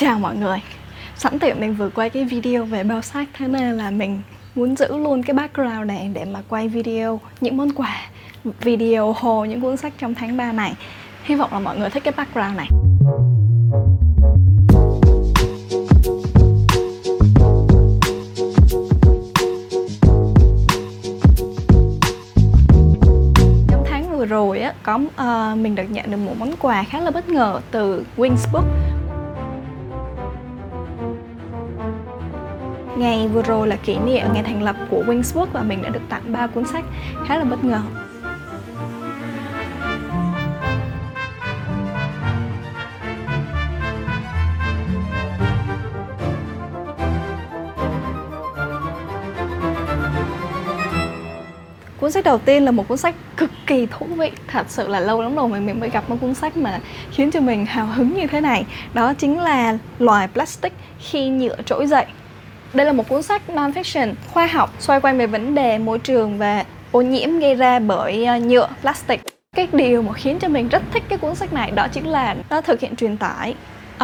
Chào mọi người. Sẵn tiện mình vừa quay cái video về bao sách Thế nên là mình muốn giữ luôn cái background này Để mà quay video những món quà Video hồ những cuốn sách trong tháng 3 này. Hy vọng là mọi người thích cái background này. Trong tháng vừa rồi á, có uh, mình được nhận được một món quà khá là bất ngờ từ Wingsbook Ngày vừa rồi là kỷ niệm ngày thành lập của Wingsworth và mình đã được tặng ba cuốn sách. Khá là bất ngờ. Cuốn sách đầu tiên là một cuốn sách cực kỳ thú vị. Thật sự là lâu lắm rồi mình mình mới gặp một cuốn sách mà khiến cho mình hào hứng như thế này. Đó chính là Loài Plastic khi nhựa trỗi dậy đây là một cuốn sách non-fiction khoa học xoay quanh về vấn đề môi trường và ô nhiễm gây ra bởi ờ, nhựa plastic. Cái điều mà khiến cho mình rất thích cái cuốn sách này đó chính là nó thực hiện truyền tải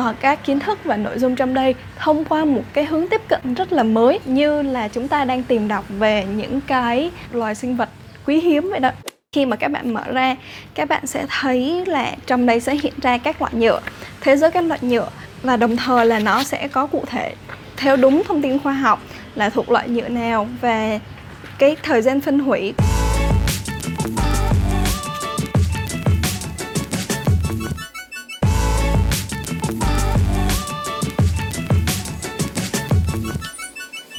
uh, các kiến thức và nội dung trong đây thông qua một cái hướng tiếp cận rất là mới như là chúng ta đang tìm đọc về những cái loài sinh vật quý hiếm vậy đó khi mà các bạn mở ra các bạn sẽ thấy là trong đây sẽ hiện ra các loại nhựa thế giới các loại nhựa và đồng thời là nó sẽ có cụ thể theo đúng thông tin khoa học là thuộc loại nhựa nào và cái thời gian phân hủy.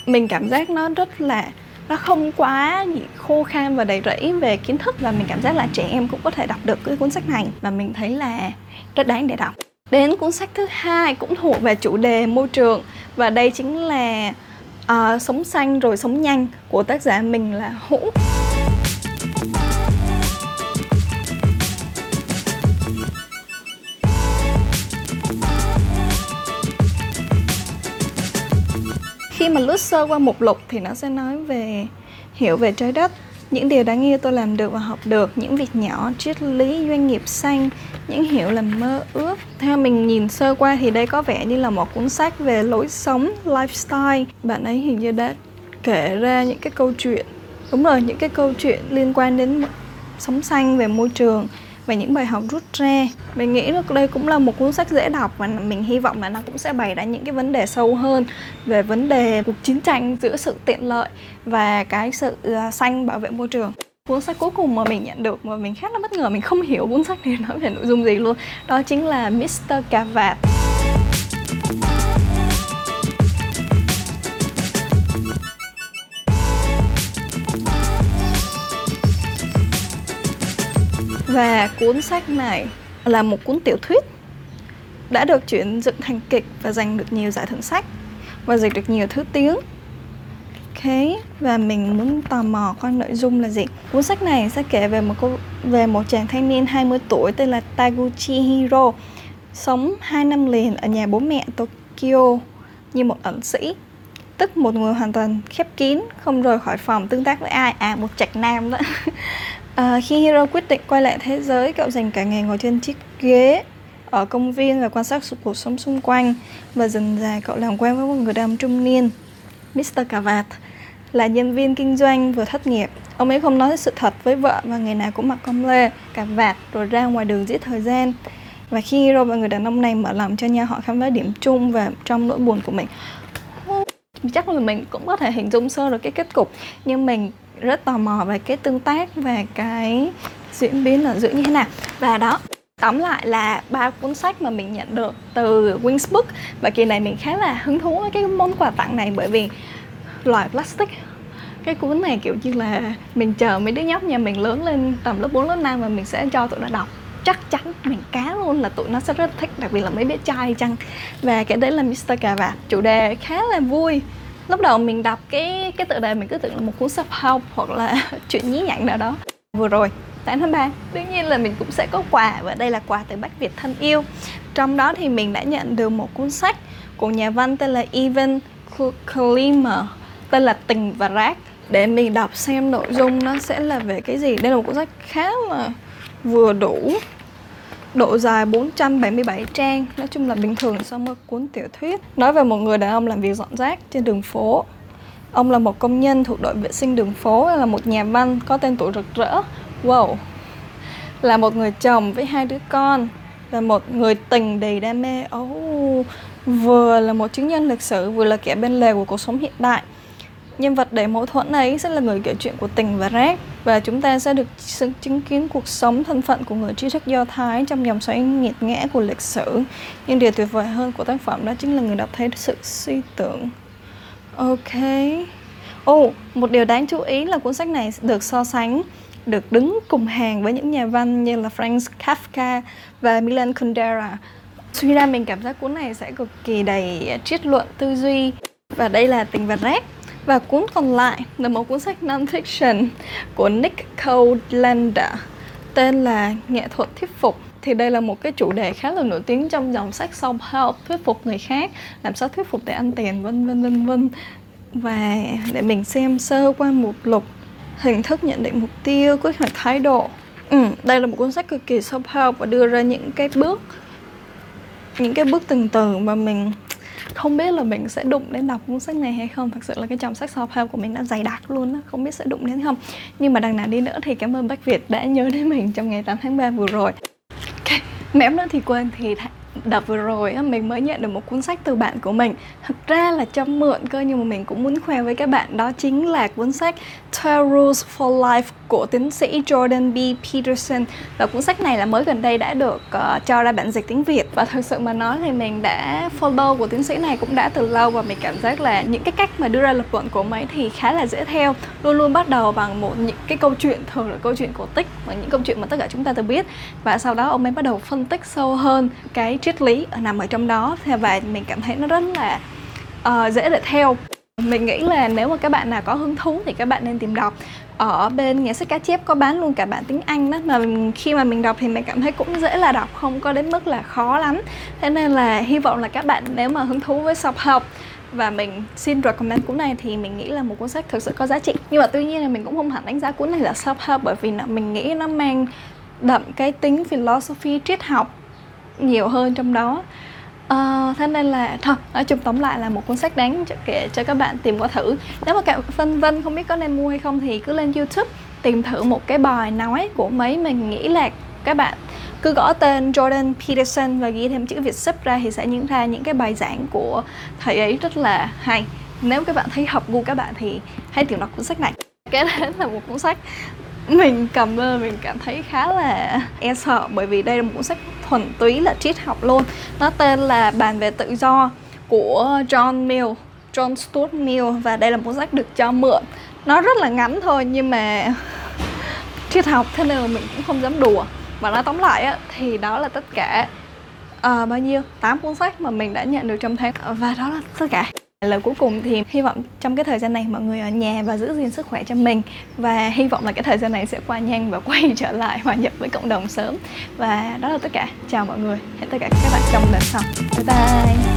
Mình cảm giác nó rất là, nó không quá gì khô khan và đầy rẫy về kiến thức và mình cảm giác là trẻ em cũng có thể đọc được cái cuốn sách này và mình thấy là rất đáng để đọc. Đến cuốn sách thứ hai cũng thuộc về chủ đề môi trường và đây chính là uh, Sống xanh rồi sống nhanh của tác giả mình là Hữu. Khi mà lướt sơ qua mục lục thì nó sẽ nói về hiểu về trái đất những điều đáng yêu tôi làm được và học được, những việc nhỏ, triết lý, doanh nghiệp xanh, những hiểu lầm mơ ước. Theo mình nhìn sơ qua thì đây có vẻ như là một cuốn sách về lối sống, lifestyle. Bạn ấy hình như đã kể ra những cái câu chuyện, đúng rồi, những cái câu chuyện liên quan đến sống xanh về môi trường và những bài học rút ra mình nghĩ là đây cũng là một cuốn sách dễ đọc và mình hy vọng là nó cũng sẽ bày ra những cái vấn đề sâu hơn về vấn đề cuộc chiến tranh giữa sự tiện lợi và cái sự ờ, xanh bảo vệ môi trường cuốn sách cuối cùng mà mình nhận được mà mình khá là bất ngờ, mình không hiểu cuốn sách này nói về nội dung gì luôn, đó chính là Mr. Cà Và cuốn sách này là một cuốn tiểu thuyết đã được chuyển dựng thành kịch và giành được nhiều giải thưởng sách và dịch được nhiều thứ tiếng. Ok, và mình muốn tò mò coi nội dung là gì. Cuốn sách này sẽ kể về một cô về một chàng thanh niên 20 tuổi tên là Taguchi Hiro sống 2 năm liền ở nhà bố mẹ Tokyo như một ẩn sĩ tức một người hoàn toàn khép kín không rời khỏi phòng tương tác với ai à một trạch nam đó À, khi Hiro quyết định quay lại thế giới, cậu dành cả ngày ngồi trên chiếc ghế ở công viên và quan sát cuộc sống xung quanh và dần dà cậu làm quen với một người đàn ông trung niên, Mr. Kavat, là nhân viên kinh doanh vừa thất nghiệp. Ông ấy không nói sự thật với vợ và ngày nào cũng mặc com lê, cà vạt rồi ra ngoài đường giết thời gian. Và khi Hiro và người đàn ông này mở lòng cho nhau họ khám phá điểm chung và trong nỗi buồn của mình chắc là mình cũng có thể hình dung sơ được cái kết cục. Nhưng mình rất tò mò về cái tương tác và cái diễn biến ở giữa như thế nào. Và đó tóm lại là ba cuốn sách mà mình nhận được từ Wings Book và kỳ này mình khá là hứng thú với cái món quà tặng này bởi vì loại plastic. Cái cuốn này kiểu như là mình chờ mấy đứa nhóc nhà mình lớn lên tầm lớp 4, lớp 5 và mình sẽ cho tụi nó đọc chắc chắn mình cá luôn là tụi nó sẽ rất thích, đặc biệt là mấy bé trai chăng. Và cái đấy là Mr. Cà Vạt. Chủ đề khá là vui. Lúc đầu mình đọc cái cái tựa đề mình cứ tưởng là một cuốn self help hoặc là chuyện nhí nhảnh nào đó. Vừa rồi 8 tháng 3 Đương nhiên là mình cũng sẽ có quà và đây là quà từ Bách Việt thân yêu. Trong đó thì mình đã nhận được một cuốn sách của nhà văn tên là Ivan Klimer Tên là Tình và Rác. Để mình đọc xem nội dung nó sẽ là về cái gì. Đây là một cuốn sách khá là vừa đủ. Độ dài 477 trang. Nói chung là bình thường so với cuốn tiểu thuyết. Nói về một người đàn ông làm việc dọn rác trên đường phố. Ông là một công nhân thuộc đội vệ sinh đường phố Là một nhà văn có tên tuổi rực rỡ. Wow. Là một người chồng với hai đứa con. Là một người tình đầy đam mê. Oh, Vừa là một chứng nhân lịch sử Vừa là kẻ bên lề của cuộc sống hiện đại. Nhân vật đầy mâu thuẫn ấy sẽ là người kể chuyện của tình và rác và chúng ta sẽ được chứng kiến cuộc sống thân phận của người trí thức Do Thái trong dòng xoáy nghiệt ngã của lịch sử. Nhưng điều tuyệt vời hơn của tác phẩm đó chính là người đọc thấy sự suy tưởng. Ok. Ồ, oh, một điều đáng chú ý là cuốn sách này được so sánh được đứng cùng hàng với những nhà văn như là Franz Kafka và Milan Kundera. Suy ra mình cảm giác cuốn này sẽ cực kỳ đầy triết luận tư duy và đây là tình và rác và cuốn còn lại là một cuốn sách non-fiction của Nick Colander tên là Nghệ thuật thuyết phục. Thì đây là một cái chủ đề khá là nổi tiếng trong dòng sách self-help thuyết phục người khác làm sao thuyết phục để ăn tiền vân vân vân vân. Và để mình xem sơ qua một lục hình thức nhận định mục tiêu quy hoạch thái độ. Ừ, đây là một cuốn sách cực kỳ self-help và đưa ra những cái bước những cái bước từng từ mà mình không biết là mình sẽ đụng đến đọc cuốn sách này hay không. Thật sự là cái chồng sách self help của mình đã dày đặc luôn đó không biết sẽ đụng đến không. Nhưng mà đằng nào đi nữa thì cảm ơn bác Việt đã nhớ đến mình trong ngày 8 tháng 3 vừa rồi. Ok nếu nữa thì quên thì đợt vừa rồi á, mình mới nhận được một cuốn sách từ bạn của mình. Thực ra là cho mượn cơ nhưng mà mình cũng muốn khoe với các bạn Đó chính là cuốn sách 12 Rules for Life của tiến sĩ Jordan B. Peterson. Và cuốn sách này là mới gần đây đã được uh, cho ra bản dịch tiếng Việt. Và thực sự mà nói thì mình đã follow của tiến sĩ này cũng đã từ lâu Và mình cảm giác là những cái cách mà đưa ra lập luận của mấy thì khá là dễ theo. Luôn luôn bắt đầu bằng một những cái câu chuyện thường là câu chuyện cổ tích Và những câu chuyện mà tất cả chúng ta đều biết. Và sau đó ông ấy bắt đầu phân tích sâu hơn cái triết lý nằm ở trong đó. Và mình cảm thấy nó rất là uh, dễ để theo. Mình nghĩ là nếu mà các bạn nào có hứng thú thì các bạn nên tìm đọc. Ở bên nhà sách cá chép có bán luôn cả bản tiếng Anh đó mà khi mà mình đọc thì mình cảm thấy cũng dễ là đọc không có đến mức là khó lắm. Thế nên là hy vọng là các bạn nếu mà hứng thú với sọc học và mình xin recommend cuốn này thì mình nghĩ là một cuốn sách thực sự có giá trị. Nhưng mà tuy nhiên là mình cũng không hẳn đánh giá cuốn này là self help bởi vì mình nghĩ nó mang đậm cái tính philosophy triết học nhiều hơn trong đó. À, thế nên là thôi nói chung tóm lại là một cuốn sách đáng cho, kể cho các bạn tìm qua thử. Nếu mà các phân vân không biết có nên mua hay không thì cứ lên youtube tìm thử một cái bài nói của mấy mình nghĩ là các bạn cứ gõ tên Jordan Peterson và ghi thêm chữ Việt sub ra thì sẽ những ra những cái bài giảng của thầy ấy rất là hay. Nếu các bạn thấy hợp gu các bạn thì hãy tìm đọc cuốn sách này. Cái đến là một cuốn sách mình cầm lên mình cảm thấy khá là e sợ bởi vì đây là một cuốn sách thuần túy là triết học luôn. Nó tên là bàn về tự do của John Mill John Stuart Mill và đây là cuốn sách được cho mượn. Nó rất là ngắn thôi nhưng mà triết học thế nên là mình cũng không dám đùa. Và nói tóm lại á, thì đó là tất cả uh, bao nhiêu? 8 cuốn sách mà mình đã nhận được trong tháng. Và đó là tất cả. Lời cuối cùng thì hy vọng trong cái thời gian này mọi người ở nhà và giữ gìn sức khỏe cho mình. Và hy vọng là cái thời gian này sẽ qua nhanh và quay trở lại hòa nhập với cộng đồng sớm. Và đó là tất cả. Chào mọi người. Hẹn tất cả các bạn trong lần sau. Bye bye.